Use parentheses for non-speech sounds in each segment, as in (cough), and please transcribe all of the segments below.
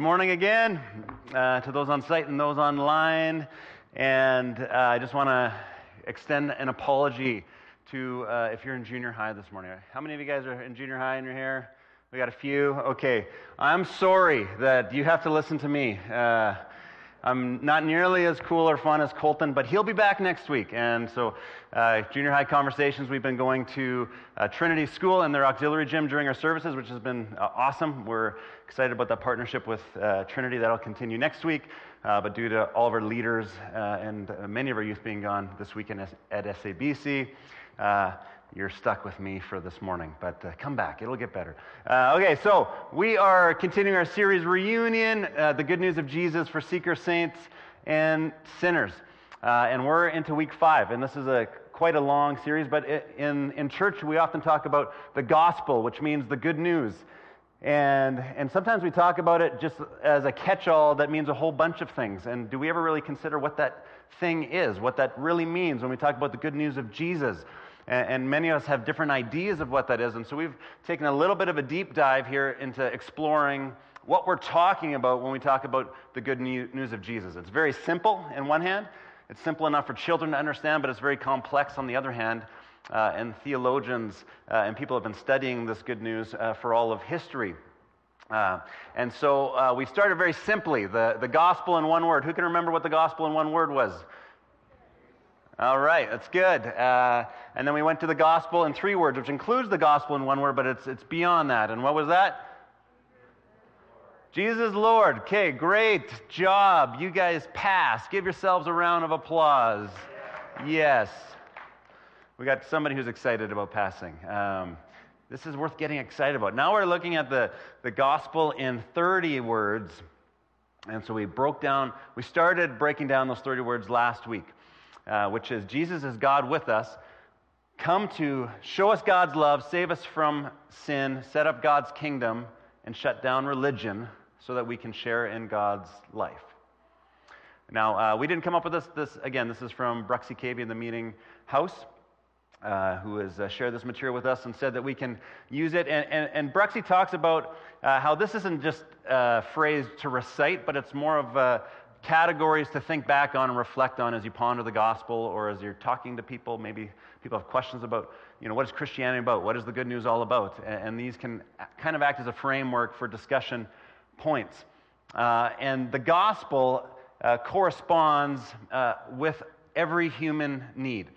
Good morning again uh, to those on site and those online. And uh, I just want to extend an apology to uh, if you're in junior high this morning. How many of you guys are in junior high and you're here? We got a few. Okay. I'm sorry that you have to listen to me. Uh, I'm not nearly as cool or fun as Colton, but he'll be back next week. And so, uh, junior high conversations, we've been going to uh, Trinity School and their auxiliary gym during our services, which has been uh, awesome. We're excited about that partnership with uh, Trinity. That'll continue next week. Uh, but due to all of our leaders uh, and many of our youth being gone this weekend at SABC, you're stuck with me for this morning, but uh, come back. It'll get better. Uh, okay, so we are continuing our series Reunion, uh, the good news of Jesus for seeker saints and sinners. Uh, and we're into week five, and this is a quite a long series, but in, in church we often talk about the gospel, which means the good news. And, and sometimes we talk about it just as a catch all that means a whole bunch of things. And do we ever really consider what that thing is, what that really means when we talk about the good news of Jesus? and, and many of us have different ideas of what that is. And so we've taken a little bit of a deep dive here into exploring what we're talking about when we talk about the good news of Jesus. It's very simple in one hand. It's simple enough for children to understand, but it's very complex on the other hand. Uh, and theologians uh, and people have been studying this good news uh, for all of history. Uh, and so uh, we started very simply the, the gospel in one word. Who can remember what the gospel in one word was? All right, that's good. Uh, and then we went to the gospel in three words, which includes the gospel in one word, but it's, it's beyond that. And what was that? Jesus Lord. Okay, great job. You guys pass. Give yourselves a round of applause. Yes. We got somebody who's excited about passing. Um, this is worth getting excited about. Now we're looking at the, the gospel in 30 words. And so we broke down, we started breaking down those 30 words last week uh, which is Jesus is God with us, come to show us God's love, save us from sin, set up God's kingdom, and shut down religion so that we can share in God's life. Now, uh, we didn't come up with this. This again, this is from Bruxy Cavey in the meeting house, uh, who has uh, shared this material with us and said that we can use it. And, and, and Bruxy talks about uh, how this isn't just a phrase to recite, but it's more of a, categories to think back on and reflect on as you ponder the gospel or as you're talking to people. Maybe people have questions about, you know, what is Christianity about? What is the good news all about? And, these can kind of act as a framework for discussion points. Uh, and the gospel uh, corresponds uh, with every human need.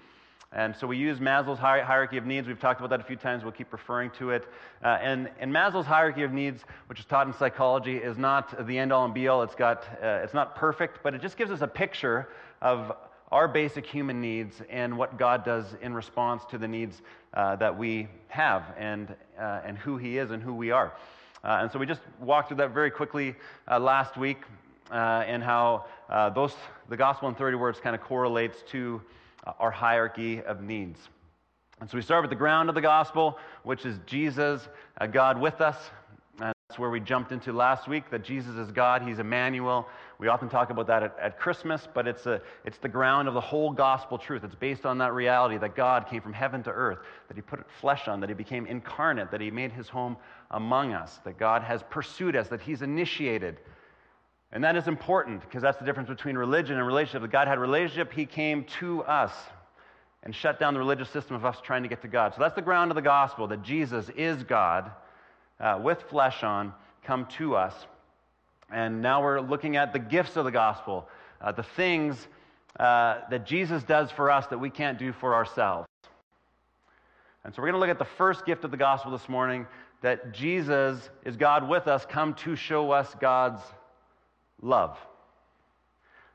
And so we use Maslow's hierarchy of needs. We've talked about that a few times. We'll keep referring to it. Uh, and, and, Maslow's hierarchy of needs, which is taught in psychology, is not the end all and be all. It's, got, uh, it's not perfect, but it just gives us a picture of our basic human needs and what God does in response to the needs uh, that we have and, uh, and who He is and who we are. Uh, and so we just walked through that very quickly uh, last week and how those, the gospel in 30 words kind of correlates to our hierarchy of needs. And so we start with the ground of the gospel, which is Jesus, uh, God with us. And that's where we jumped into last week, that Jesus is God, He's Emmanuel. We often talk about that at, at Christmas, but it's, a, it's the ground of the whole gospel truth. It's based on that reality that God came from heaven to earth, that He put flesh on, that He became incarnate, that He made His home among us, that God has pursued us, that He's initiated and that is important because that's the difference between religion and relationship. God had relationship, He came to us and shut down the religious system of us trying to get to God. So that's the ground of the gospel that Jesus is God uh, with flesh on, come to us. And now we're looking at the gifts of the gospel, uh, the things uh, that Jesus does for us that we can't do for ourselves. And so we're going to look at the first gift of the gospel this morning that Jesus is God with us, come to show us God's love.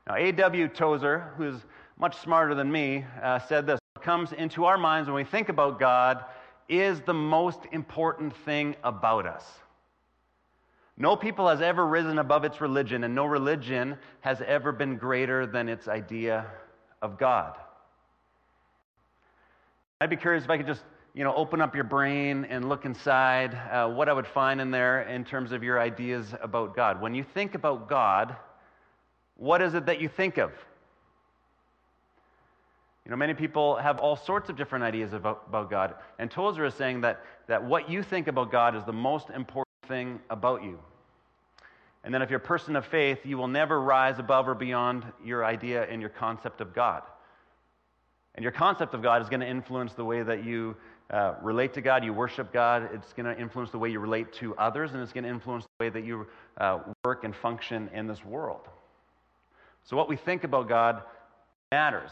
Now, A.W. Tozer, who is much smarter than me, uh, said this what comes into our minds when we think about God is the most important thing about us. No people has ever risen above its religion, and no religion has ever been greater than its idea of God. I'd be curious if I could just you know, open up your brain and look inside, uh, what I would find in there in terms of your ideas about God. When you think about God, what is it that you think of? You know, many people have all sorts of different ideas about, about God. And Tozer is saying that, that what you think about God is the most important thing about you. And then, if you're a person of faith, you will never rise above or beyond your idea and your concept of God. And your concept of God is going to influence the way that you uh, relate to God, you worship God. It's going to influence the way you relate to others, and it's going to influence the way that you uh, work and function in this world. So, what we think about God matters.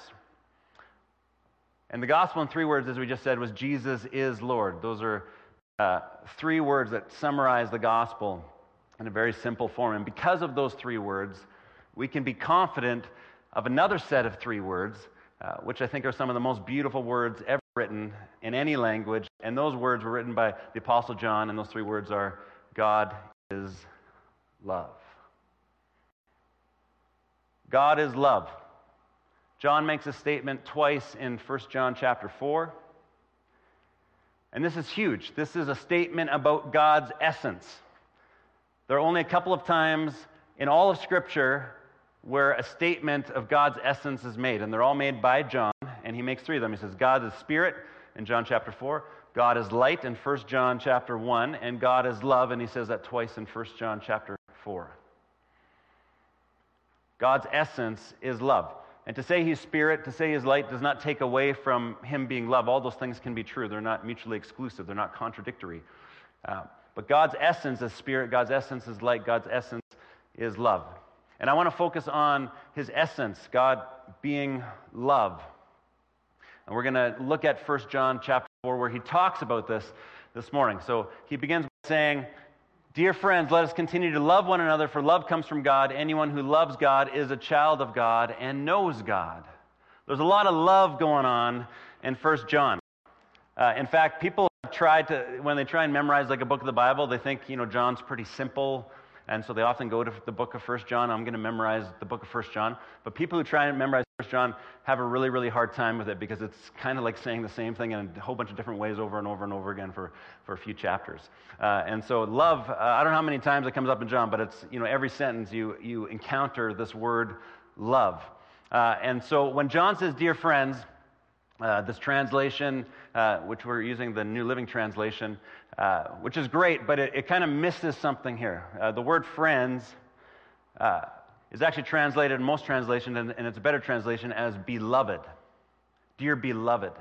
And the gospel in three words, as we just said, was Jesus is Lord. Those are uh, three words that summarize the gospel in a very simple form. And because of those three words, we can be confident of another set of three words, uh, which I think are some of the most beautiful words ever written in any language. And those words were written by the Apostle John, and those three words are God is love. God is love. John makes a statement twice in 1 John chapter 4. And this is huge. This is a statement about God's essence. There are only a couple of times in all of Scripture where a statement of God's essence is made, and they're all made by John, and he makes three of them. He says, God is spirit in John chapter 4, God is light in 1 John chapter 1, and God is love, and he says that twice in 1 John chapter 4. God's essence is love. And to say he's spirit, to say he's light, does not take away from him being love. All those things can be true. They're not mutually exclusive, they're not contradictory. Uh, but God's essence is spirit, God's essence is light, God's essence is love. And I want to focus on his essence, God being love. And we're going to look at 1 John chapter 4 where he talks about this this morning. So he begins by saying, Dear friends, let us continue to love one another, for love comes from God. Anyone who loves God is a child of God and knows God. There's a lot of love going on in 1 John. Uh, in fact, people try to, when they try and memorize like a book of the Bible, they think, you know, John's pretty simple. And so they often go to the book of First John. I'm going to memorize the book of First John. But people who try and memorize John have a really, really hard time with it because it's kind of like saying the same thing in a whole bunch of different ways over and over and over again for, for a few chapters. Uh, and so love, uh, I don't know how many times it comes up in John, but it's, you know, every sentence you, you encounter this word love. Uh, and so when John says, dear friends, uh, this translation, uh, which we're using the New Living Translation, uh, which is great, but it, it kind of misses something here. The word friends is actually translated in most translations, and, and it's a better translation, as beloved. Dear beloved.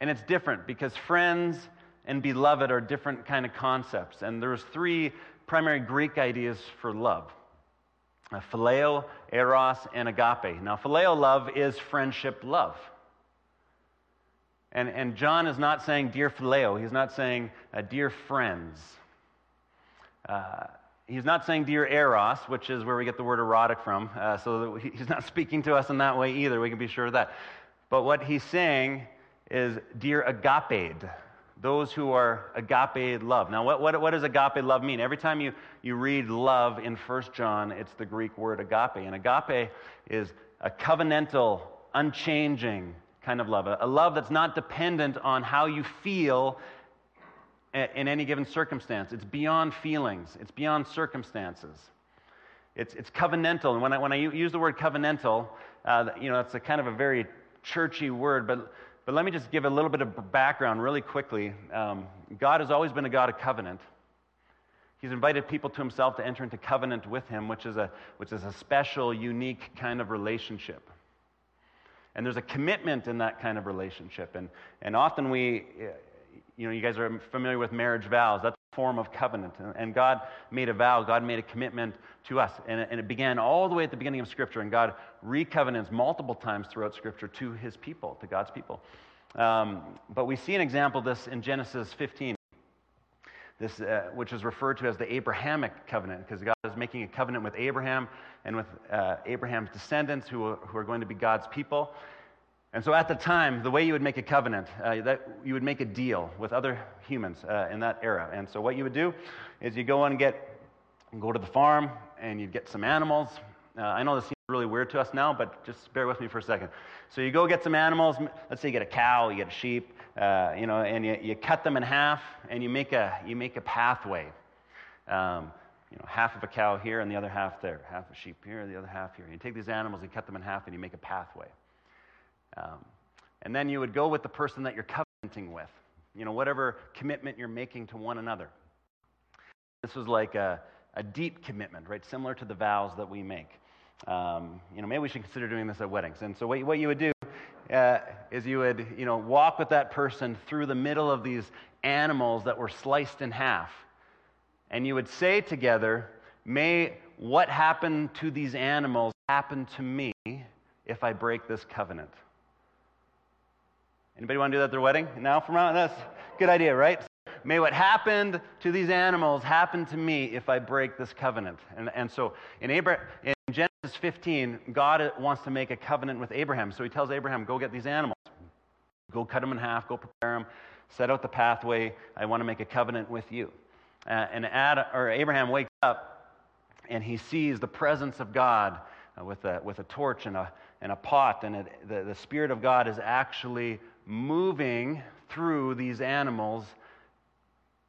And it's different because friends and beloved are different kind of concepts. And there's three primary Greek ideas for love. Uh, phileo, eros, and agape. Now, phileo love is friendship love. And, and John is not saying dear phileo, he's not saying uh, dear friends. Uh, he's not saying dear eros, which is where we get the word erotic from. Uh, so (laughs) he's not speaking to us in that way either. We can be sure of that. But what he's saying is dear agape, those who are agape love. Now, what, what, what, does agape love mean? Every time you, you read love in 1 John, it's the Greek word agape. And agape is a covenantal, unchanging kind of love, a, a love that's not dependent on how you feel in any given circumstance. It's beyond feelings, it's beyond circumstances. It's, it's covenantal. And when I, when I use the word covenantal, uh, you know, it's a kind of a very churchy word, but but let me just give a little bit of background really quickly. Um, God has always been a God of covenant. He's invited people to himself to enter into covenant with him, which is a, which is a special, unique kind of relationship. And there's a commitment in that kind of relationship. And, and often we, you know, you guys are familiar with marriage vows. That's a form of covenant. And God made a vow, God made a commitment to us. And it, began all the way at the beginning of Scripture. And God recovenants multiple times throughout Scripture to his people, to God's people. Um, but we see an example of this in Genesis 15, this, uh, which is referred to as the Abrahamic covenant, because God is making a covenant with Abraham and with uh, Abraham's descendants who are, who are going to be God's people. And so at the time, the way you would make a covenant, uh, that you would make a deal with other humans uh, in that era. And so what you would do is you go and get, go to the farm and you'd get some animals. Uh, I know this seems really weird to us now, but just bear with me for a second. So you go get some animals. Let's say you get a cow, you get a sheep, uh, you know, and you, you cut them in half and you make a, you make a pathway. Um, you know, half of a cow here and the other half there, half a sheep here, the other half here. You take these animals, you cut them in half, and you make a pathway. Um, and then you would go with the person that you're covenanting with, you know, whatever commitment you're making to one another. This was like a, a deep commitment, right? Similar to the vows that we make. Um, you know, maybe we should consider doing this at weddings. And so, what, what you would do uh, is you would, you know, walk with that person through the middle of these animals that were sliced in half. And you would say together, May what happened to these animals happen to me if I break this covenant. Anybody want to do that at their wedding now from now? That's good idea, right? May what happened to these animals happen to me if I break this covenant. And, and so in, Abraham, in Genesis 15, God wants to make a covenant with Abraham. So he tells Abraham, go get these animals. Go cut them in half, go prepare them, set out the pathway. I want to make a covenant with you. Uh, and Ad, or Abraham wakes up and he sees the presence of God uh, with, a, with a torch and a, and a pot, and it, the, the Spirit of God is actually moving through these animals,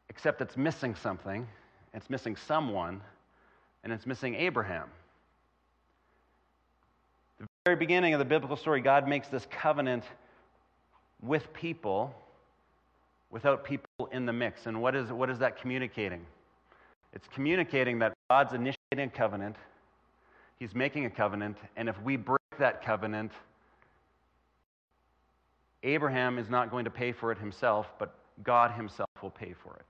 except it's missing something. It's missing someone, and it's missing Abraham. The very beginning of the biblical story, God makes this covenant with people without people in the mix. And what is, what is that communicating? It's communicating that God's initiating a covenant, He's making a covenant, and if we break that covenant, Abraham is not going to pay for it himself, but God Himself will pay for it.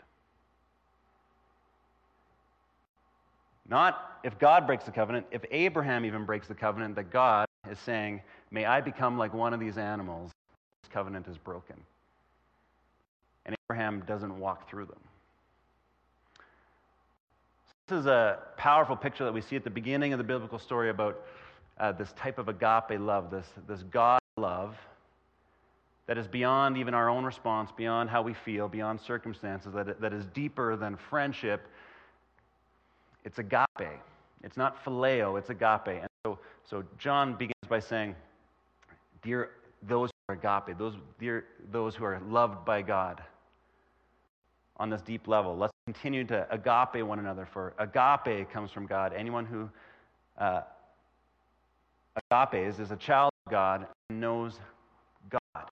Not if God breaks the covenant, if Abraham even breaks the covenant, that God is saying, May I become like one of these animals. This covenant is broken. And Abraham doesn't walk through them. This is a powerful picture that we see at the beginning of the biblical story about uh, this type of agape love, this, this God love that is beyond even our own response, beyond how we feel, beyond circumstances, that, that is deeper than friendship. It's agape. It's not phileo, it's agape. And so, so John begins by saying, Dear those who are agape, those, dear those who are loved by God on this deep level, let's continue to agape one another, for agape comes from God. Anyone who uh, is, is a child of God and knows God.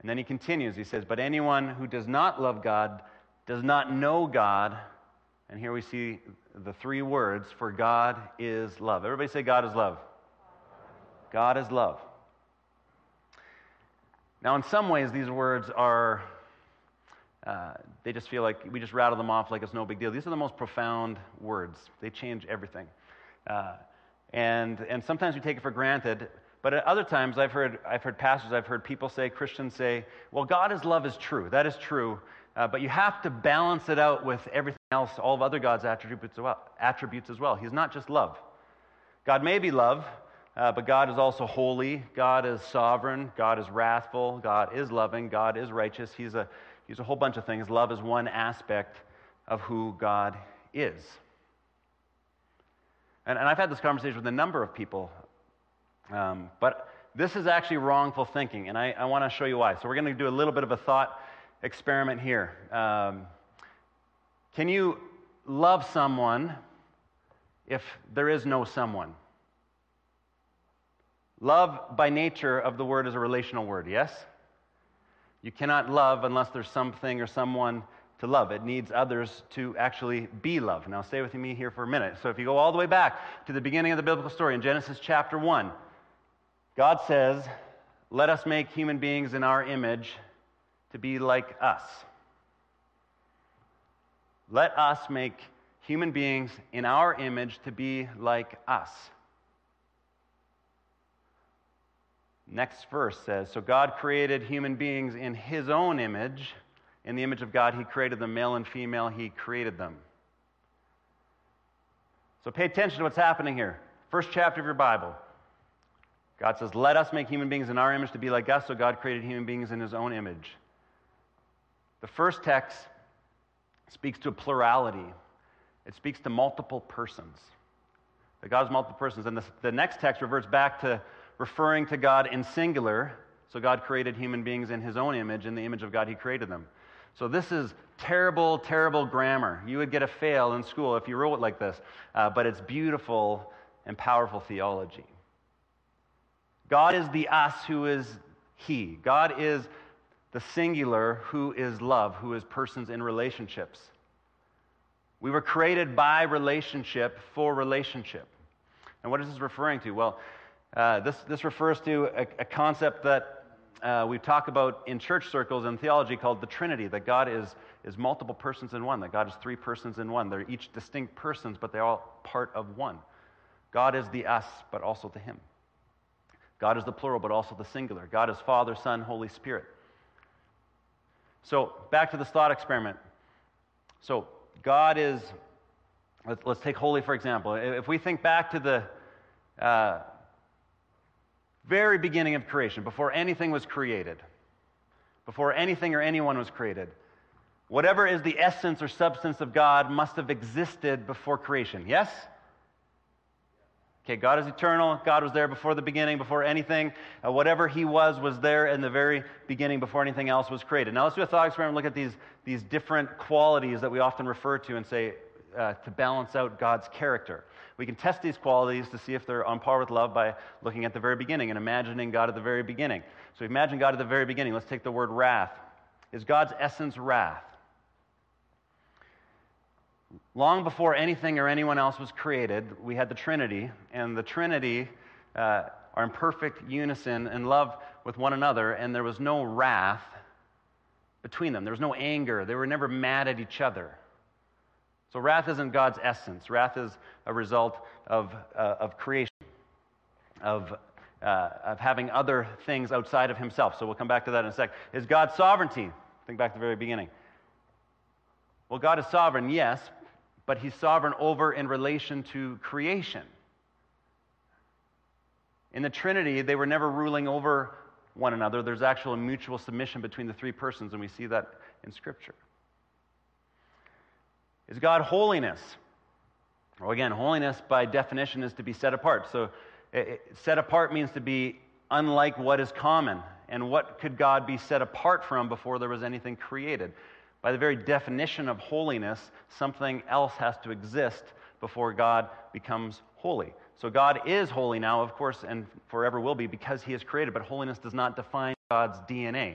And then he continues. He says, But anyone who does not love God does not know God. And here we see the three words for God is love. Everybody say, God is love. God is love. Now, in some ways, these words are, uh, they just feel like we just rattle them off like it's no big deal. These are the most profound words, they change everything. Uh, and, and sometimes we take it for granted, but at other times, I've heard, I've heard pastors, I've heard people say, Christians say, well, God is love is true. That is true. Uh, but you have to balance it out with everything else, all of other God's attributes, as well, attributes as well. He's not just love. God may be love, uh, but God is also holy. God is sovereign. God is wrathful. God is loving. God is righteous. He's a, he's a whole bunch of things. Love is one aspect of who God is. And, and I've had this conversation with a number of people um, but this is actually wrongful thinking, and I, I want to show you why. So, we're going to do a little bit of a thought experiment here. Um, can you love someone if there is no someone? Love, by nature of the word, is a relational word, yes? You cannot love unless there's something or someone to love. It needs others to actually be loved. Now, stay with me here for a minute. So, if you go all the way back to the beginning of the biblical story in Genesis chapter 1, God says, Let us make human beings in our image to be like us. Let us make human beings in our image to be like us. Next verse says So God created human beings in his own image. In the image of God, he created them, male and female, he created them. So pay attention to what's happening here. First chapter of your Bible. God says, Let us make human beings in our image to be like us, so God created human beings in his own image. The first text speaks to a plurality, it speaks to multiple persons. That God's multiple persons. And the, the next text reverts back to referring to God in singular. So God created human beings in his own image. In the image of God, he created them. So this is terrible, terrible grammar. You would get a fail in school if you wrote it like this. Uh, but it's beautiful and powerful theology. God is the us who is He. God is the singular who is love, who is persons in relationships. We were created by relationship for relationship. And what is this referring to? Well, uh, this, this refers to a, a concept that uh, we talk about in church circles and theology called the Trinity, that God is, is multiple persons in one, that God is three persons in one. They're each distinct persons, but they're all part of one. God is the us, but also the Him. God is the plural, but also the singular. God is Father, Son, Holy Spirit. So, back to this thought experiment. So, God is, let's, take holy for example. If we think back to the uh, very beginning of creation, before anything was created, before anything or anyone was created, whatever is the essence or substance of God must have existed before creation. Yes? Okay, God is eternal. God was there before the beginning, before anything. Uh, whatever He was, was there in the very beginning before anything else was created. Now let's do a thought experiment look at these, these different qualities that we often refer to and say uh, to balance out God's character. We can test these qualities to see if they're on par with love by looking at the very beginning and imagining God at the very beginning. So imagine God at the very beginning. Let's take the word wrath. Is God's essence wrath? Long before anything or anyone else was created, we had the Trinity, and the Trinity uh, are in perfect unison and love with one another, and there was no wrath between them. There was no anger. They were never mad at each other. So, wrath isn't God's essence. Wrath is a result of, uh, of creation, of, uh, of having other things outside of himself. So, we'll come back to that in a sec. Is God's sovereignty? Think back to the very beginning. Well, God is sovereign, yes, but he's sovereign over in relation to creation. In the Trinity, they were never ruling over one another. There's actual mutual submission between the three persons, and we see that in Scripture. Is God holiness? Well, again, holiness by definition is to be set apart. So, it, set apart means to be unlike what is common. And what could God be set apart from before there was anything created? By the very definition of holiness, something else has to exist before God becomes holy. So God is holy now, of course, and forever will be because he is created, but holiness does not define God's DNA.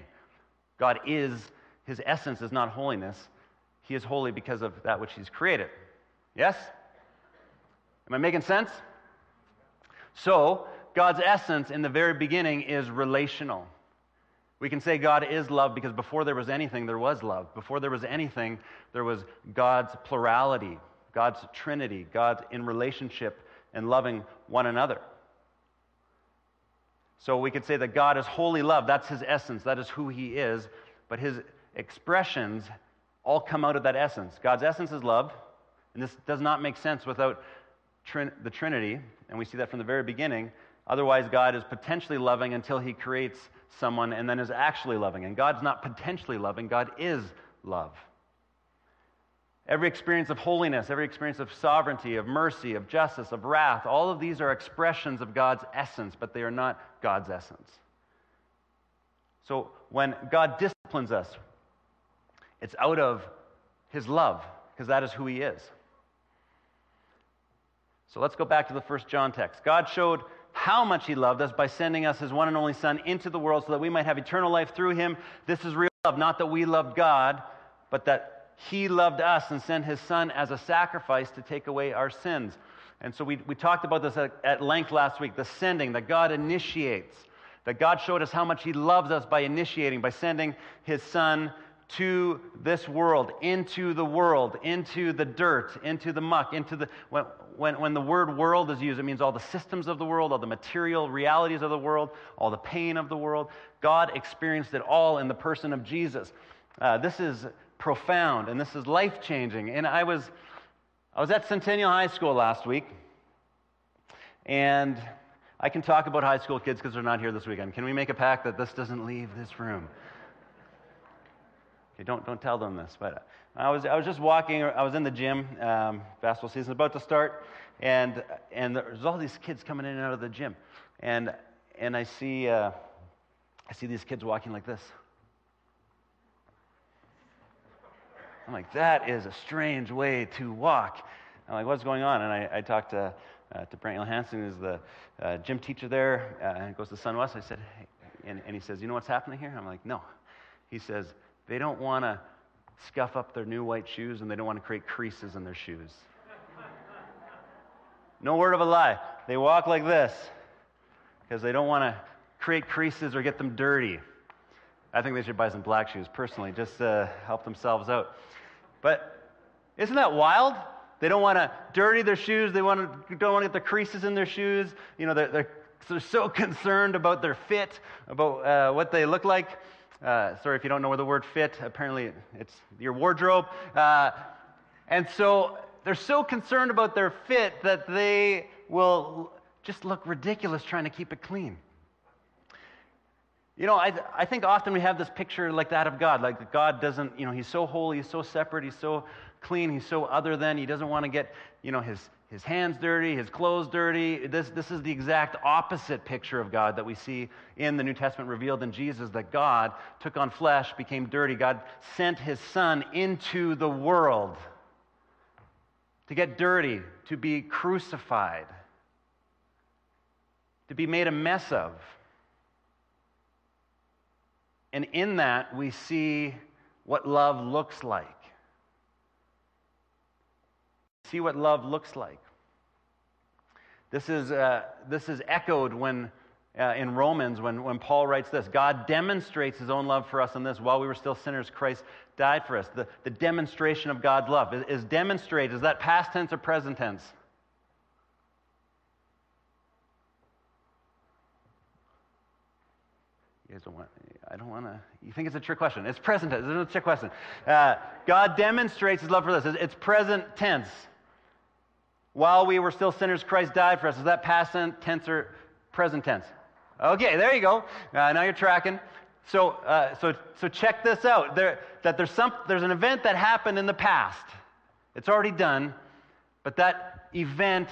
God is, his essence is not holiness. He is holy because of that which he's created. Yes? Am I making sense? So, God's essence in the very beginning is relational. We can say God is love because before there was anything, there was love. Before there was anything, there was God's plurality, God's trinity, God in relationship and loving one another. So we could say that God is holy love. That's his essence. That is who he is. But his expressions all come out of that essence. God's essence is love. And this does not make sense without trin- the Trinity. And we see that from the very beginning. Otherwise, God is potentially loving until he creates someone and then is actually loving. And God's not potentially loving, God is love. Every experience of holiness, every experience of sovereignty, of mercy, of justice, of wrath, all of these are expressions of God's essence, but they are not God's essence. So when God disciplines us, it's out of his love, because that is who he is. So let's go back to the first John text. God showed how much he loved us by sending us his one and only Son into the world so that we might have eternal life through him. This is real love, not that we loved God, but that he loved us and sent his Son as a sacrifice to take away our sins. And so we, we talked about this at, at length last week the sending that God initiates, that God showed us how much he loves us by initiating, by sending his Son to this world, into the world, into the dirt, into the muck, into the. When, when, when the word world is used, it means all the systems of the world, all the material realities of the world, all the pain of the world. God experienced it all in the person of Jesus. Uh, this is profound and this is life changing. And I was, I was at Centennial High School last week, and I can talk about high school kids because they're not here this weekend. Can we make a pact that this doesn't leave this room? Okay, don't, don't tell them this, but I was, I was just walking, I was in the gym, um, basketball season about to start, and, and there's all these kids coming in and out of the gym. And, and I, see, uh, I see these kids walking like this. I'm like, that is a strange way to walk. I'm like, what's going on? And I, I talked to, uh, to Brent Johansson, who's the uh, gym teacher there, uh, and goes to SunWest. I said, hey, and, and he says, you know what's happening here? I'm like, no. He says, they don't want to scuff up their new white shoes and they don't want to create creases in their shoes. No word of a lie. They walk like this because they don't want to create creases or get them dirty. I think they should buy some black shoes personally, just to help themselves out. But isn't that wild? They don't want to dirty their shoes. They want to, don't want to get the creases in their shoes. You know, they're, they're, they're so concerned about their fit, about uh, what they look like. Uh, sorry if you don't know where the word fit. Apparently, it's your wardrobe. Uh, and so they're so concerned about their fit that they will just look ridiculous trying to keep it clean. You know, I, I think often we have this picture like that of God. Like God doesn't, you know, he's so holy, he's so separate, he's so clean, he's so other than, he doesn't want to get, you know, his, his hands dirty, his clothes dirty. This, this is the exact opposite picture of God that we see in the New Testament revealed in Jesus that God took on flesh, became dirty. God sent his son into the world to get dirty, to be crucified, to be made a mess of. And in that, we see what love looks like. See what love looks like. This is, uh, this is echoed when, uh, in Romans when, when Paul writes this God demonstrates his own love for us in this. While we were still sinners, Christ died for us. The, the demonstration of God's love is, is demonstrate. Is that past tense or present tense? You guys don't want, I don't want to, you think it's a trick question. It's present tense. It's a trick question. Uh, God demonstrates his love for us. It's present tense. While we were still sinners, Christ died for us. Is that past tense or present tense? Okay, there you go. Uh, now you're tracking. So, uh, so, so check this out. There, that there's, some, there's an event that happened in the past. It's already done, but that event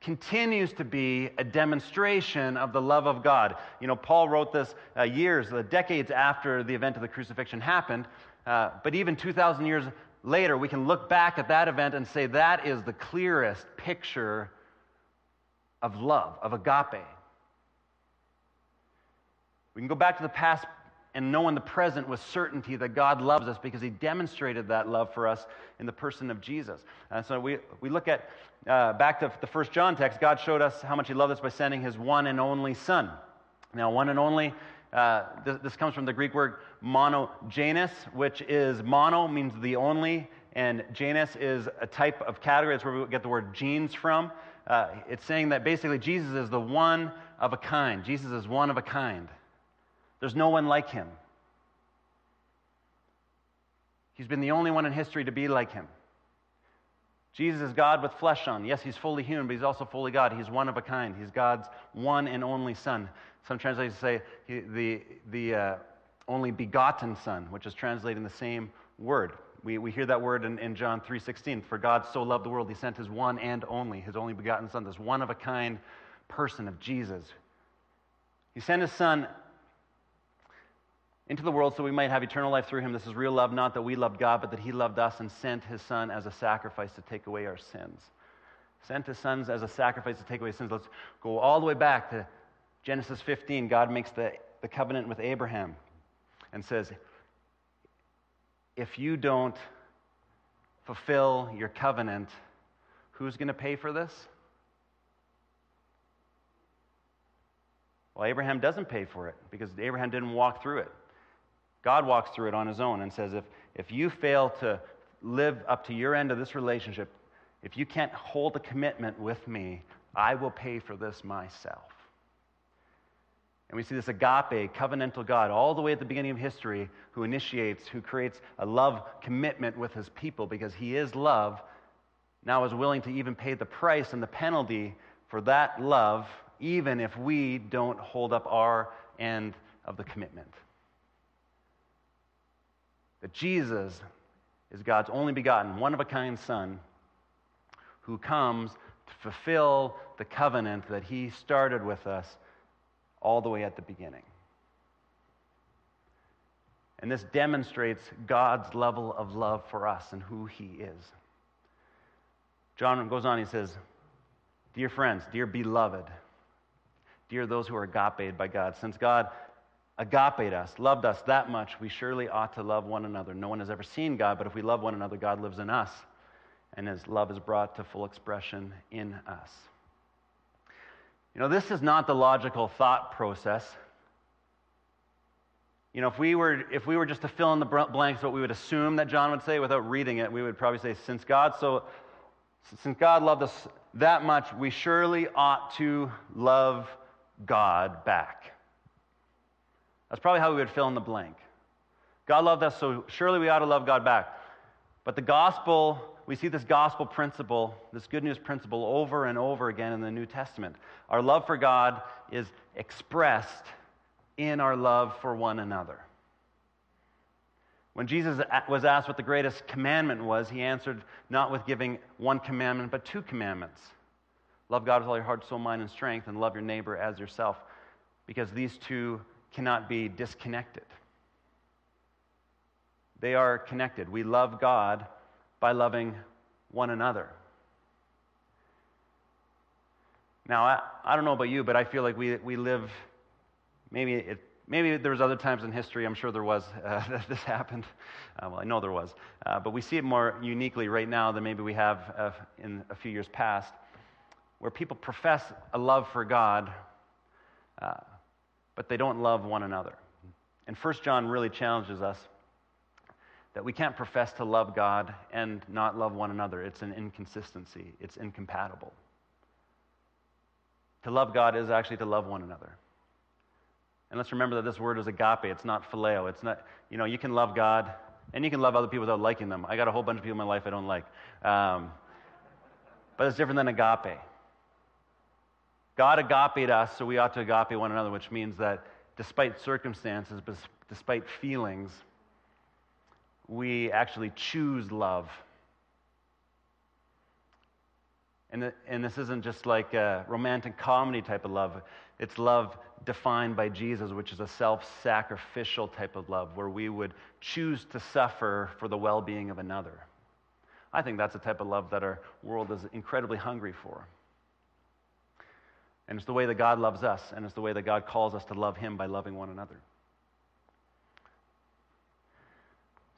continues to be a demonstration of the love of God. You know, Paul wrote this uh, years, uh, decades after the event of the crucifixion happened. Uh, but even 2,000 years later, we can look back at that event and say that is the clearest picture of love, of agape. We can go back to the past and know in the present with certainty that God loves us because he demonstrated that love for us in the person of Jesus. And so we, we look at, uh, back to the first John text, God showed us how much he loved us by sending his one and only Son. Now, one and only, uh, this, this, comes from the Greek word monogenes, which is mono means the only, and genus is a type of category. That's where we get the word genes from. Uh, it's saying that basically Jesus is the one of a kind. Jesus is one of a kind. There's no one like him. He's been the only one in history to be like him. Jesus is God with flesh on. Yes, he's fully human, but he's also fully God. He's one of a kind. He's God's one and only Son. Some translations say he, the, the uh, only begotten Son, which is translating the same word. We, we hear that word in, in John 3.16. For God so loved the world, he sent his one and only, his only begotten Son, this one of a kind person of Jesus. He sent his Son into the world so we might have eternal life through him. This is real love, not that we loved God, but that he loved us and sent his son as a sacrifice to take away our sins. Sent his sons as a sacrifice to take away sins. Let's go all the way back to Genesis 15. God makes the, the covenant with Abraham and says, If you don't fulfill your covenant, who's going to pay for this? Well, Abraham doesn't pay for it because Abraham didn't walk through it. God walks through it on his own and says, if, if you fail to live up to your end of this relationship, if you can't hold a commitment with me, I will pay for this myself. And we see this agape, covenantal God, all the way at the beginning of history, who initiates, who creates a love commitment with his people because he is love, now is willing to even pay the price and the penalty for that love, even if we don't hold up our end of the commitment that Jesus is God's only begotten, one of a kind Son who comes to fulfill the covenant that he started with us all the way at the beginning. And this demonstrates God's level of love for us and who he is. John goes on, he says, Dear friends, dear beloved, dear those who are agape by God, since God agape us, loved us that much, we surely ought to love one another. No one has ever seen God, but if we love one another, God lives in us, and his love is brought to full expression in us. You know, this is not the logical thought process. You know, if we were, if we were just to fill in the blanks, what we would assume that John would say without reading it, we would probably say, since God so, since God loved us that much, we surely ought to love God back. That's probably how we would fill in the blank. God loved us, so surely we ought to love God back. But the gospel, we see this gospel principle, this good news principle, over and over again in the New Testament. Our love for God is expressed in our love for one another. When Jesus was asked what the greatest commandment was, he answered not with giving one commandment, but two commandments love God with all your heart, soul, mind, and strength, and love your neighbor as yourself, because these two cannot be disconnected. They are connected. We love God by loving one another. Now, I, I don't know about you, but I feel like we, we live, maybe, it, maybe there was other times in history, I'm sure there was, (laughs) uh, that this happened. Uh, well, I know there was. Uh, but we see it more uniquely right now than maybe we have uh, in a few years past, where people profess a love for God, uh, but they don't love one another. And 1 John really challenges us that we can't profess to love God and not love one another. It's an inconsistency, it's incompatible. To love God is actually to love one another. And let's remember that this word is agape, it's not phileo. It's not, you know, you can love God and you can love other people without liking them. I got a whole bunch of people in my life I don't like. Um, but it's different than agape. God agape us, so we ought to agape one another, which means that despite circumstances, despite feelings, we actually choose love. And, the, and this isn't just like a romantic comedy type of love. It's love defined by Jesus, which is a self sacrificial type of love, where we would choose to suffer for the well being of another. I think that's the type of love that our world is incredibly hungry for. And it's the way that God loves us, and it's the way that God calls us to love Him by loving one another.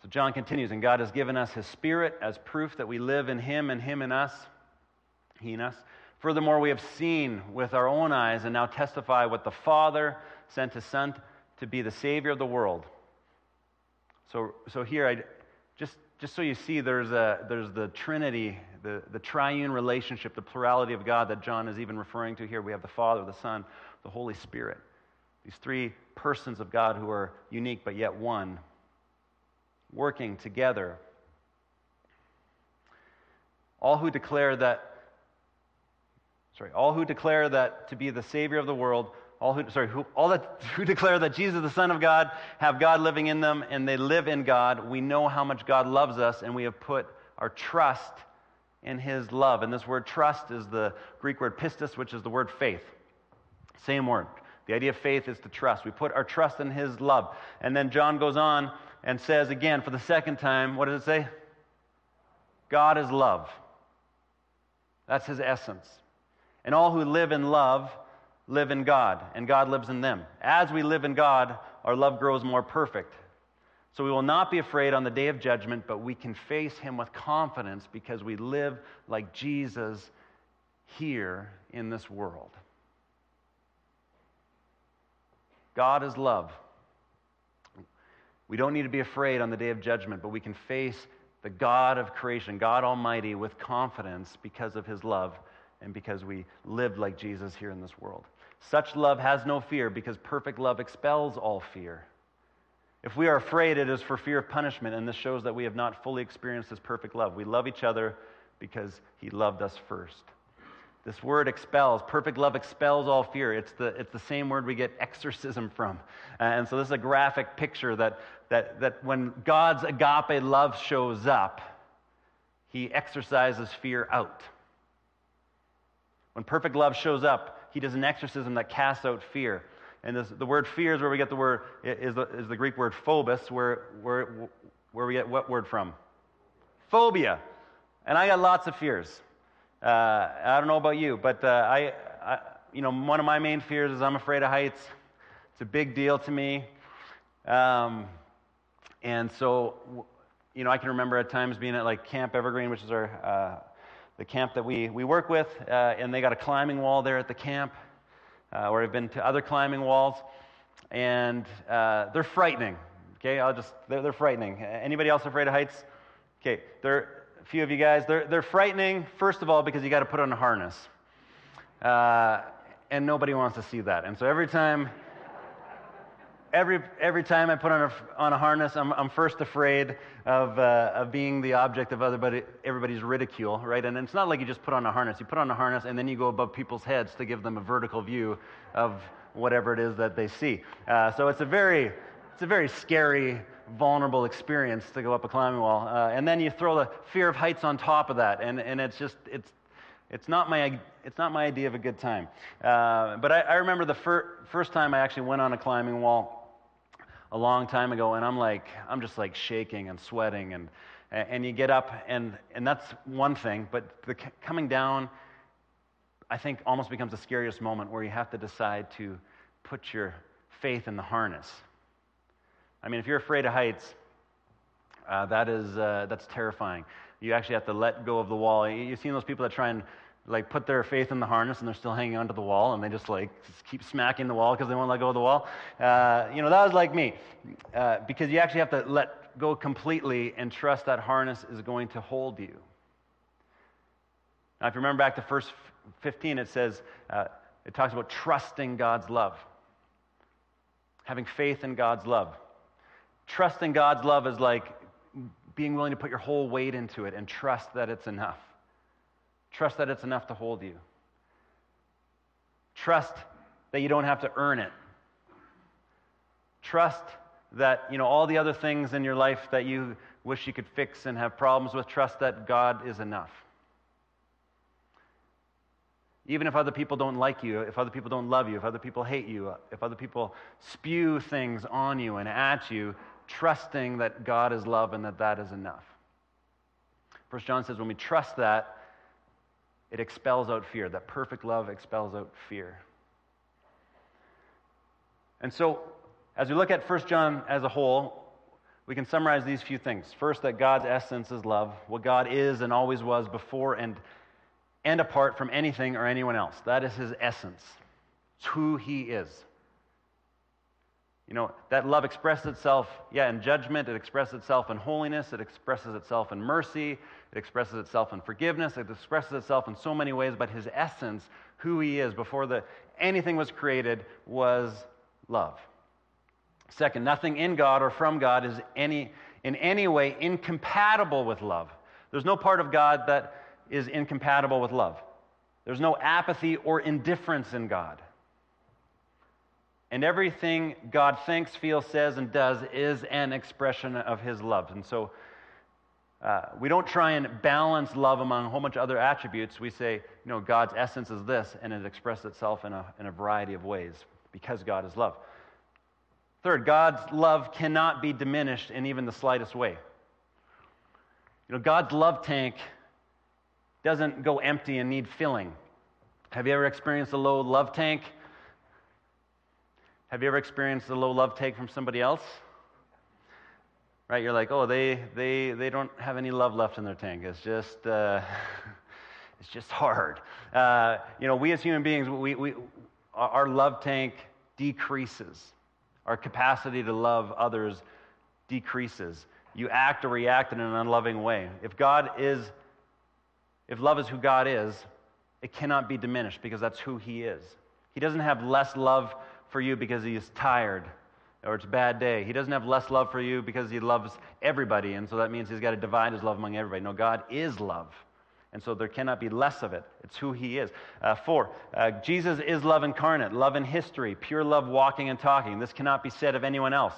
So John continues, and God has given us His Spirit as proof that we live in Him and Him in us, He in us. Furthermore, we have seen with our own eyes and now testify what the Father sent His Son to be the Savior of the world. So, so here, I, just, just so you see, there's, a, there's the Trinity, the, the triune relationship, the plurality of God that John is even referring to here. We have the Father, the Son, the Holy Spirit. These three persons of God who are unique but yet one, working together. All who declare that, sorry, all who declare that to be the Savior of the world all who, sorry, who, all that, (laughs) who declare that Jesus the Son of God have God living in them and they live in God. We know how much God loves us and we have put our trust in His love. And this word trust is the Greek word pistis, which is the word faith. Same word. The idea of faith is to trust. We put our trust in His love. And then John goes on and says again for the second time, what does it say? God is love. That's His essence. And all who live in love, live in God, and God lives in them. As we live in God, our love grows more perfect. So we will not be afraid on the day of judgment, but we can face him with confidence because we live like Jesus here in this world. God is love. We don't need to be afraid on the day of judgment, but we can face the God of creation, God Almighty, with confidence because of his love and because we lived like Jesus here in this world. Such love has no fear because perfect love expels all fear. If we are afraid, it is for fear of punishment, and this shows that we have not fully experienced His perfect love. We love each other because He loved us first. This word expels, perfect love expels all fear. It's the, it's the same word we get exorcism from. Uh, and so this is a graphic picture that, that, that when God's agape love shows up, He exorcises fear out. When perfect love shows up, he does an exorcism that casts out fear. And this, the word fear is where we get the word, is the, is the Greek word phobos, where, where, where we get what word from? Phobia. And I got lots of fears. Uh, I don't know about you, but uh, I, I, you know, one of my main fears is I'm afraid of heights. It's a big deal to me. Um, and so, you know, I can remember at times being at like Camp Evergreen, which is our uh, the camp that we, we work with, uh, and they got a climbing wall there at the camp, uh, where I've been to other climbing walls, and uh, they're frightening. Okay, I'll just, they're, they're frightening. Anybody else afraid of heights? Okay, they're, a few of you guys, they're, they're frightening, first of all, because you got to put on a harness. Uh, and nobody wants to see that. And so every time, every, every time I put on a, on a harness, I'm, I'm first afraid of, uh, of being the object of everybody, everybody's ridicule, right? And it's not like you just put on a harness. You put on a harness and then you go above people's heads to give them a vertical view of whatever it is that they see. Uh, so it's a very, it's a very scary, vulnerable experience to go up a climbing wall. Uh, and then you throw the fear of heights on top of that, and, and it's just, it's, it's not my, it's not my idea of a good time. Uh, but I, I remember the fir- first time I actually went on a climbing wall a long time ago, and I'm like, I'm just like shaking and sweating, and and you get up, and and that's one thing, but the coming down, I think, almost becomes the scariest moment where you have to decide to put your faith in the harness. I mean, if you're afraid of heights, uh, that is uh, that's terrifying. You actually have to let go of the wall. You've seen those people that try and like put their faith in the harness and they're still hanging onto the wall and they just like just keep smacking the wall because they won't let go of the wall. Uh, you know, that was like me uh, because you actually have to let go completely and trust that harness is going to hold you. Now, if you remember back to verse 15, it says, uh, it talks about trusting God's love, having faith in God's love. Trusting God's love is like being willing to put your whole weight into it and trust that it's enough. Trust that it's enough to hold you. Trust that you don't have to earn it. Trust that, you know, all the other things in your life that you wish you could fix and have problems with, trust that God is enough. Even if other people don't like you, if other people don't love you, if other people hate you, if other people spew things on you and at you, trusting that God is love and that that is enough. First John says when we trust that, it expels out fear. That perfect love expels out fear. And so, as we look at 1 John as a whole, we can summarize these few things. First, that God's essence is love, what God is and always was before and, and apart from anything or anyone else. That is his essence. It's who he is. You know, that love expresses itself, yeah, in judgment, it expresses itself in holiness, it expresses itself in mercy, it expresses itself in forgiveness, it expresses itself in so many ways, but his essence, who he is before the, anything was created, was love. Second, nothing in God or from God is any, in any way incompatible with love. There's no part of God that is incompatible with love. There's no apathy or indifference in God. And everything God thinks, feels, says, and does is an expression of His love. And so uh, we don't try and balance love among a whole bunch of other attributes. We say, you know, God's essence is this, and it expresses itself in a, in a variety of ways because God is love. Third, God's love cannot be diminished in even the slightest way. You know, God's love tank doesn't go empty and need filling. Have you ever experienced a low love tank? Have you ever experienced a low love take from somebody else? Right? You're like, oh, they, they, they don't have any love left in their tank. It's just, uh, (laughs) it's just hard. Uh, you know, we as human beings, we, we, our love tank decreases. Our capacity to love others decreases. You act or react in an unloving way. If God is, if love is who God is, it cannot be diminished because that's who He is. He doesn't have less love for you because he is tired or it's a bad day. He doesn't have less love for you because he loves everybody, and so that means he's got to divide his love among everybody. No, God is love. And so there cannot be less of it. It's who he is. Uh, four, uh, Jesus is love incarnate, love in history, pure love walking and talking. This cannot be said of anyone else.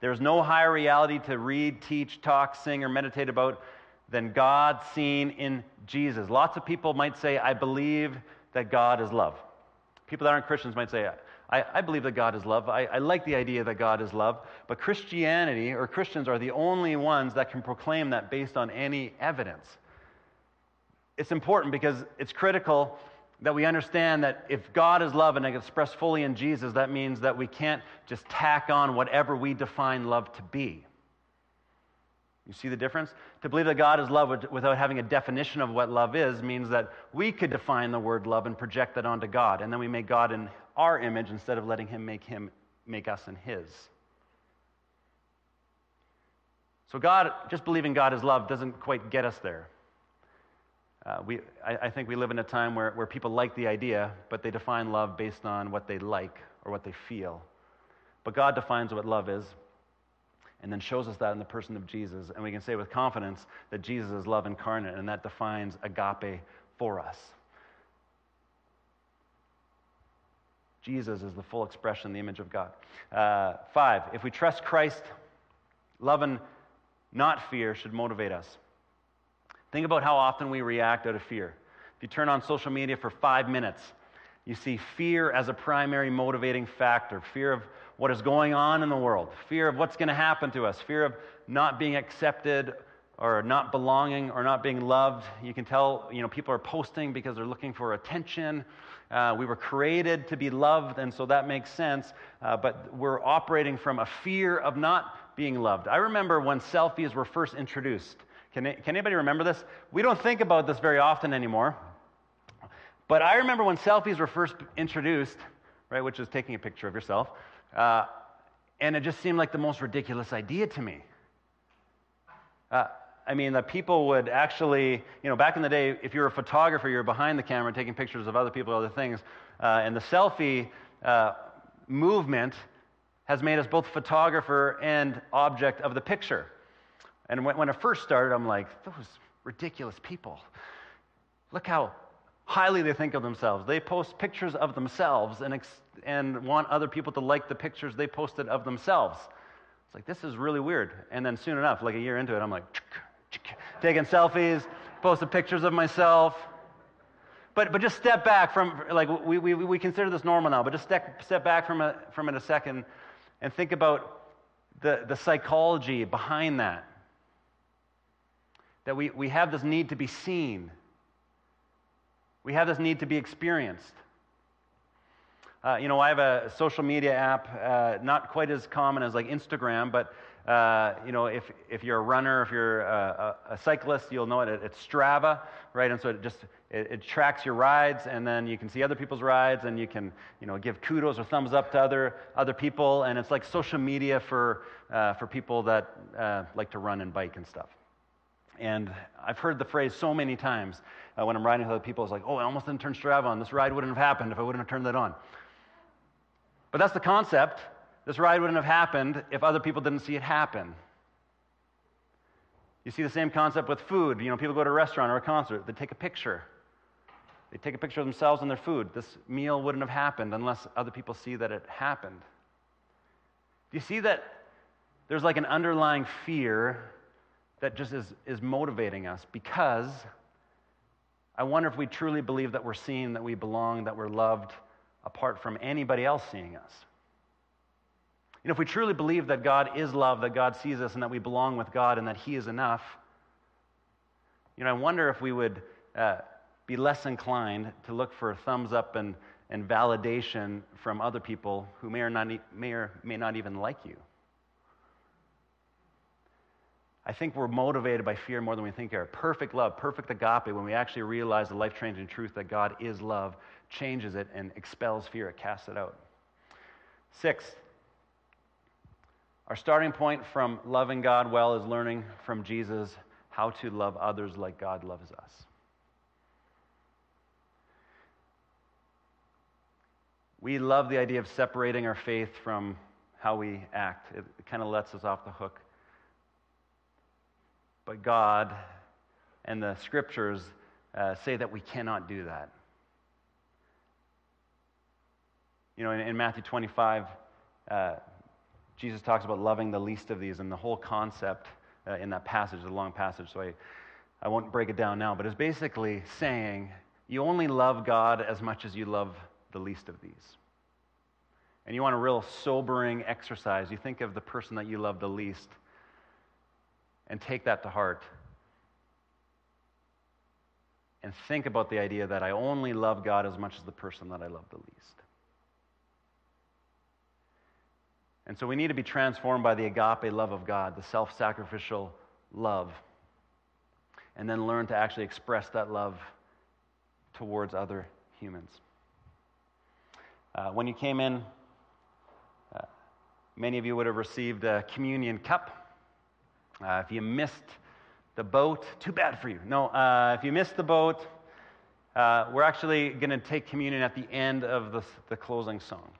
There's no higher reality to read, teach, talk, sing, or meditate about than God seen in Jesus. Lots of people might say, I believe that God is love. People that aren't Christians might say, I, I believe that God is love. I, I like the idea that God is love. But Christianity or Christians are the only ones that can proclaim that based on any evidence. It's important because it's critical that we understand that if God is love and expressed fully in Jesus, that means that we can't just tack on whatever we define love to be. You see the difference? To believe that God is love without having a definition of what love is means that we could define the word love and project that onto God, and then we make God in our image instead of letting Him make Him make us in His. So God, just believing God is love doesn't quite get us there. Uh, we, I, I, think we live in a time where, where people like the idea, but they define love based on what they like or what they feel. But God defines what love is and then shows us that in the person of Jesus. And we can say with confidence that Jesus is love incarnate, and that defines agape for us. Jesus is the full expression, the image of God. Uh, five, if we trust Christ, love and not fear should motivate us. Think about how often we react out of fear. If you turn on social media for five minutes, you see fear as a primary motivating factor fear of what is going on in the world, fear of what's going to happen to us, fear of not being accepted or not belonging or not being loved. You can tell, you know, people are posting because they're looking for attention. Uh, we were created to be loved, and so that makes sense. Uh, but we're operating from a fear of not being loved. I remember when selfies were first introduced. Can, can anybody remember this? We don't think about this very often anymore. But I remember when selfies were first introduced, right, which is taking a picture of yourself, uh, and it just seemed like the most ridiculous idea to me. Uh, I mean, that people would actually, you know, back in the day, if you're a photographer, you're behind the camera taking pictures of other people, other things. Uh, and the selfie uh, movement has made us both photographer and object of the picture. And when, when it first started, I'm like, those ridiculous people. Look how highly they think of themselves. They post pictures of themselves and, ex- and want other people to like the pictures they posted of themselves. It's like, this is really weird. And then soon enough, like a year into it, I'm like, taking selfies, posting pictures of myself. But, but just step back from, like, we, we, we consider this normal now, but just step, step back from, a, from it a second and think about the, the psychology behind that. That we, we have this need to be seen, we have this need to be experienced. Uh, you know, I have a social media app, uh, not quite as common as like Instagram, but uh, you know, if, if you're a runner, if you're a, a, a, cyclist, you'll know it. It's Strava, right? And so it just it, it, tracks your rides, and then you can see other people's rides, and you can you know give kudos or thumbs up to other other people, and it's like social media for uh, for people that uh, like to run and bike and stuff. And I've heard the phrase so many times uh, when I'm riding with other people. It's like, oh, I almost didn't turn Strava on. This ride wouldn't have happened if I wouldn't have turned that on. But that's the concept. This ride wouldn't have happened if other people didn't see it happen. You see the same concept with food. You know, people go to a restaurant or a concert, they take a picture. They take a picture of themselves and their food. This meal wouldn't have happened unless other people see that it happened. Do you see that there's like an underlying fear that just is, is motivating us because I wonder if we truly believe that we're seen, that we belong, that we're loved apart from anybody else seeing us. You know, if we truly believe that God is love, that God sees us, and that we belong with God, and that He is enough, you know, I wonder if we would uh, be less inclined to look for thumbs up and, and validation from other people who may or, not, may or may not even like you. I think we're motivated by fear more than we think are. Perfect love, perfect agape, when we actually realize the life changing truth that God is love, changes it and expels fear, it casts it out. Sixth, our starting point from loving God well is learning from Jesus how to love others like God loves us. We love the idea of separating our faith from how we act. It, kind of lets us off the hook. But God and the scriptures uh, say that we cannot do that. You know, in, in Matthew 25, uh, Jesus talks about loving the least of these, and the whole concept uh, in that passage is a long passage, so I, I won't break it down now, but it's basically saying you only love God as much as you love the least of these. And you want a real sobering exercise. You think of the person that you love the least and take that to heart. and think about the idea that I only love God as much as the person that I love the least. And so we need to be transformed by the agape love of God, the self sacrificial love, and then learn to actually express that love towards other humans. Uh, when you came in, uh, many of you would have received a communion cup. Uh, if you missed the boat, too bad for you. No, uh, if you missed the boat, uh, we're actually going to take communion at the end of the, the closing song.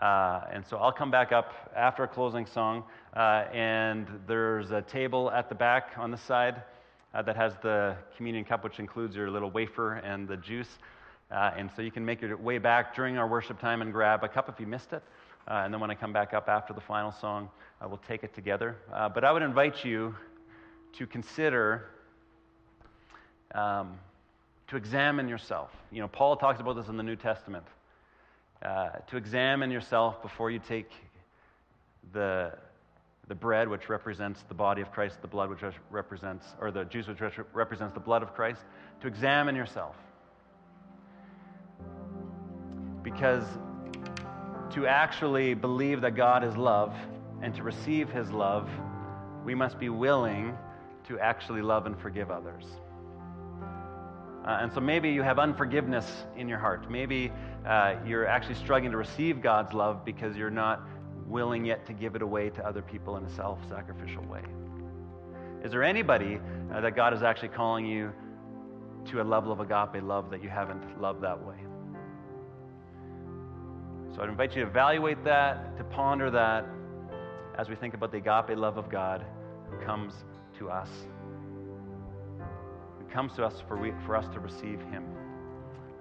Uh, and so I'll come back up after a closing song, uh, and there's a table at the back on the side uh, that has the communion cup, which includes your little wafer and the juice. Uh, and so you can make your way back during our worship time and grab a cup if you missed it. Uh, and then when I come back up after the final song, uh, we'll take it together. but I would invite you to consider, um, to examine yourself. You know, Paul talks about this in the New Testament. Uh, to examine yourself before you take the, the bread, which represents the body of Christ, the blood, which represents, or the juice, which represents the blood of Christ, to examine yourself. Because to actually believe that God is love and to receive his love, we must be willing to actually love and forgive others. Uh, and so maybe you have unforgiveness in your heart. Maybe uh, you're actually struggling to receive God's love because you're not willing yet to give it away to other people in a self sacrificial way. Is there anybody uh, that God is actually calling you to a level of agape love that you haven't loved that way? So I'd invite you to evaluate that, to ponder that as we think about the agape love of God who comes to us comes to us for, we, for us to receive him.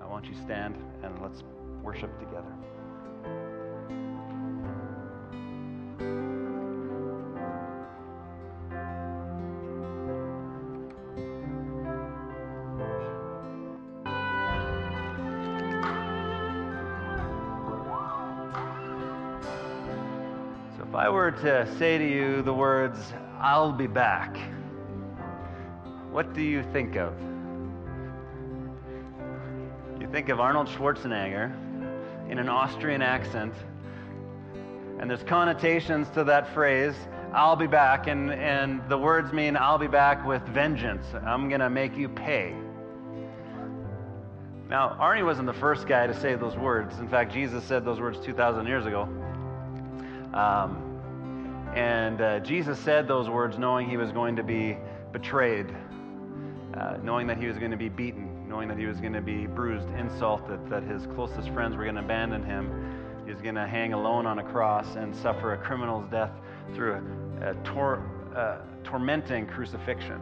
I want you to stand and let's worship together. So if I were to say to you the words, I'll be back what do you think of? You think of Arnold Schwarzenegger in an Austrian accent, and there's connotations to that phrase, I'll be back, and, and the words mean I'll be back with vengeance. I'm going to make you pay. Now, Arnie wasn't the first guy to say those words. In fact, Jesus said those words 2,000 years ago. Um, and uh, Jesus said those words knowing he was going to be betrayed uh, knowing that he was going to be beaten, knowing that he was going to be bruised, insulted, that his closest friends were going to abandon him. He was going to hang alone on a cross and suffer a criminal's death through a, a tor- tormenting crucifixion.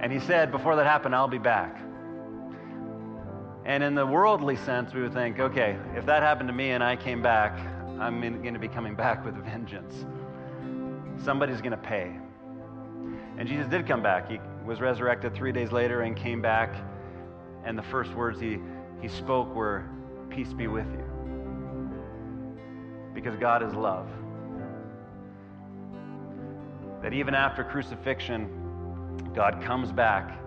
And he said, Before that happened, I'll be back. And in the worldly sense, we would think, okay, if that happened to me and I came back, I'm going to be coming back with vengeance. Somebody's going to pay. And Jesus did come back. He was resurrected three days later and came back. And the first words he, he spoke were, Peace be with you. Because God is love. That even after crucifixion, God comes back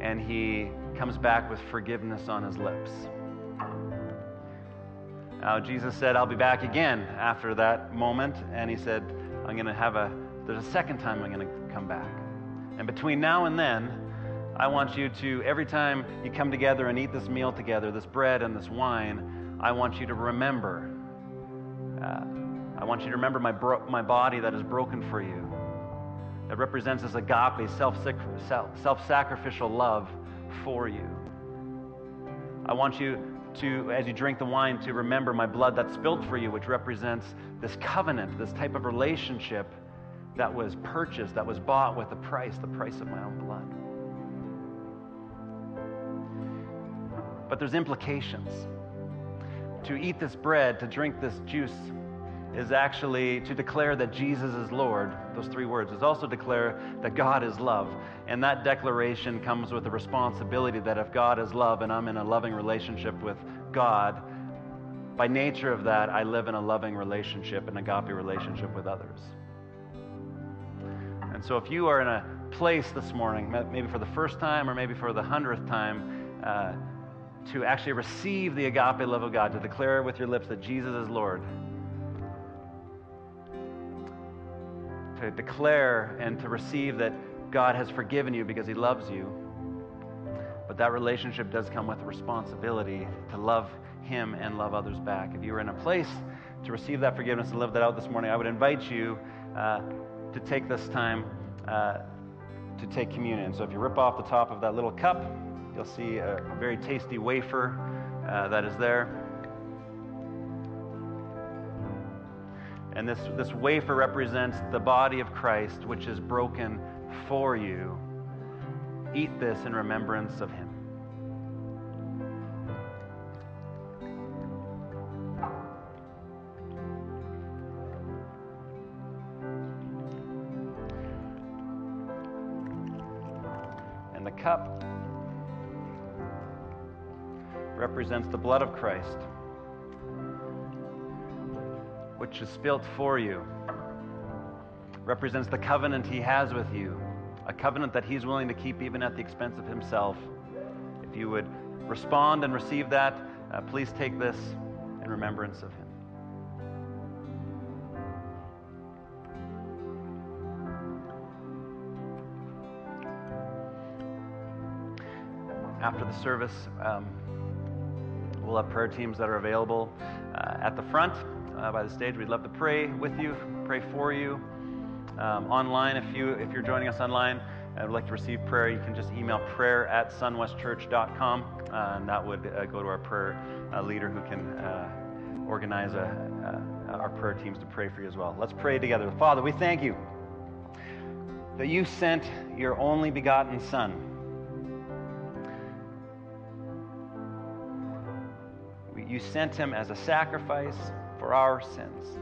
and he comes back with forgiveness on his lips. Now, Jesus said, I'll be back again after that moment. And he said, I'm going to have a, there's a second time I'm going to come back. And between now and then, I want you to, every time you come together and eat this meal together, this bread and this wine, I want you to remember. Uh, I want you to remember my, bro- my body that is broken for you, that represents this agape, self sacrificial love for you. I want you to, as you drink the wine, to remember my blood that's spilled for you, which represents this covenant, this type of relationship that was purchased, that was bought with a price, the price of my own blood. But there's implications. To eat this bread, to drink this juice, is actually to declare that Jesus is Lord. Those three words is also declare that God is love. And that declaration comes with the responsibility that if God is love and I'm in a loving relationship with God, by nature of that, I live in a loving relationship, an agape relationship with others. And so if you are in a place this morning, maybe for the first time or maybe for the hundredth time, uh, to actually receive the agape love of God, to declare with your lips that Jesus is Lord. To declare and to receive that God has forgiven you because he loves you. But that relationship does come with a responsibility to love him and love others back. If you are in a place to receive that forgiveness and live that out this morning, I would invite you uh, to take this time uh, to take communion. So if you rip off the top of that little cup, you'll see a very tasty wafer uh, that is there. And this, this wafer represents the body of Christ, which is broken for you. Eat this in remembrance of him. Cup represents the blood of Christ, which is spilt for you, represents the covenant he has with you, a covenant that he's willing to keep even at the expense of himself. If you would respond and receive that, uh, please take this in remembrance of him. After the service, um, we'll have prayer teams that are available uh, at the front uh, by the stage. We'd love to pray with you, pray for you. Um, online, if you if you're joining us online and would like to receive prayer, you can just email prayer at sunwestchurch.com, uh, and that would uh, go to our prayer uh, leader who can uh, organize a, our prayer teams to pray for you as well. Let's pray together. Father, we thank you that you sent your only begotten Son You sent him as a sacrifice for our sins,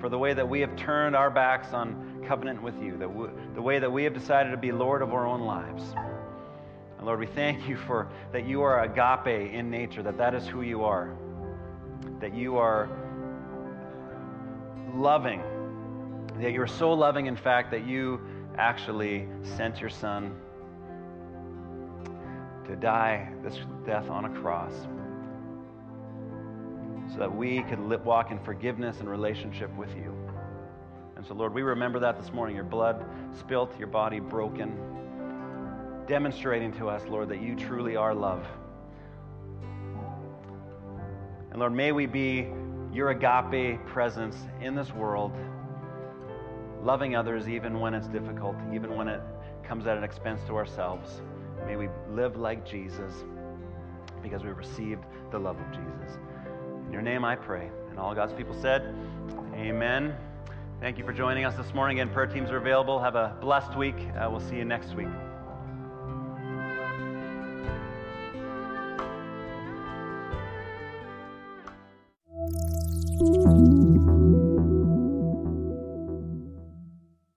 for the way that we have turned our backs on covenant with you, the, the way that we have decided to be Lord of our own lives. And Lord, we thank you for that you are agape in nature, that that is who you are, that you are loving, that you are so loving, in fact, that you actually sent your son to die this death on a cross so that we could walk in forgiveness and relationship with you. And so, Lord, we remember that this morning your blood spilt, your body broken, demonstrating to us, Lord, that you truly are love. And Lord, may we be your agape presence in this world, loving others even when it's difficult, even when it comes at an expense to ourselves. May we live like Jesus because we received the love of Jesus. In your name I pray. And all God's people said, Amen. Thank you for joining us this morning. Again, prayer teams are available. Have a blessed week. Uh, we'll see you next week.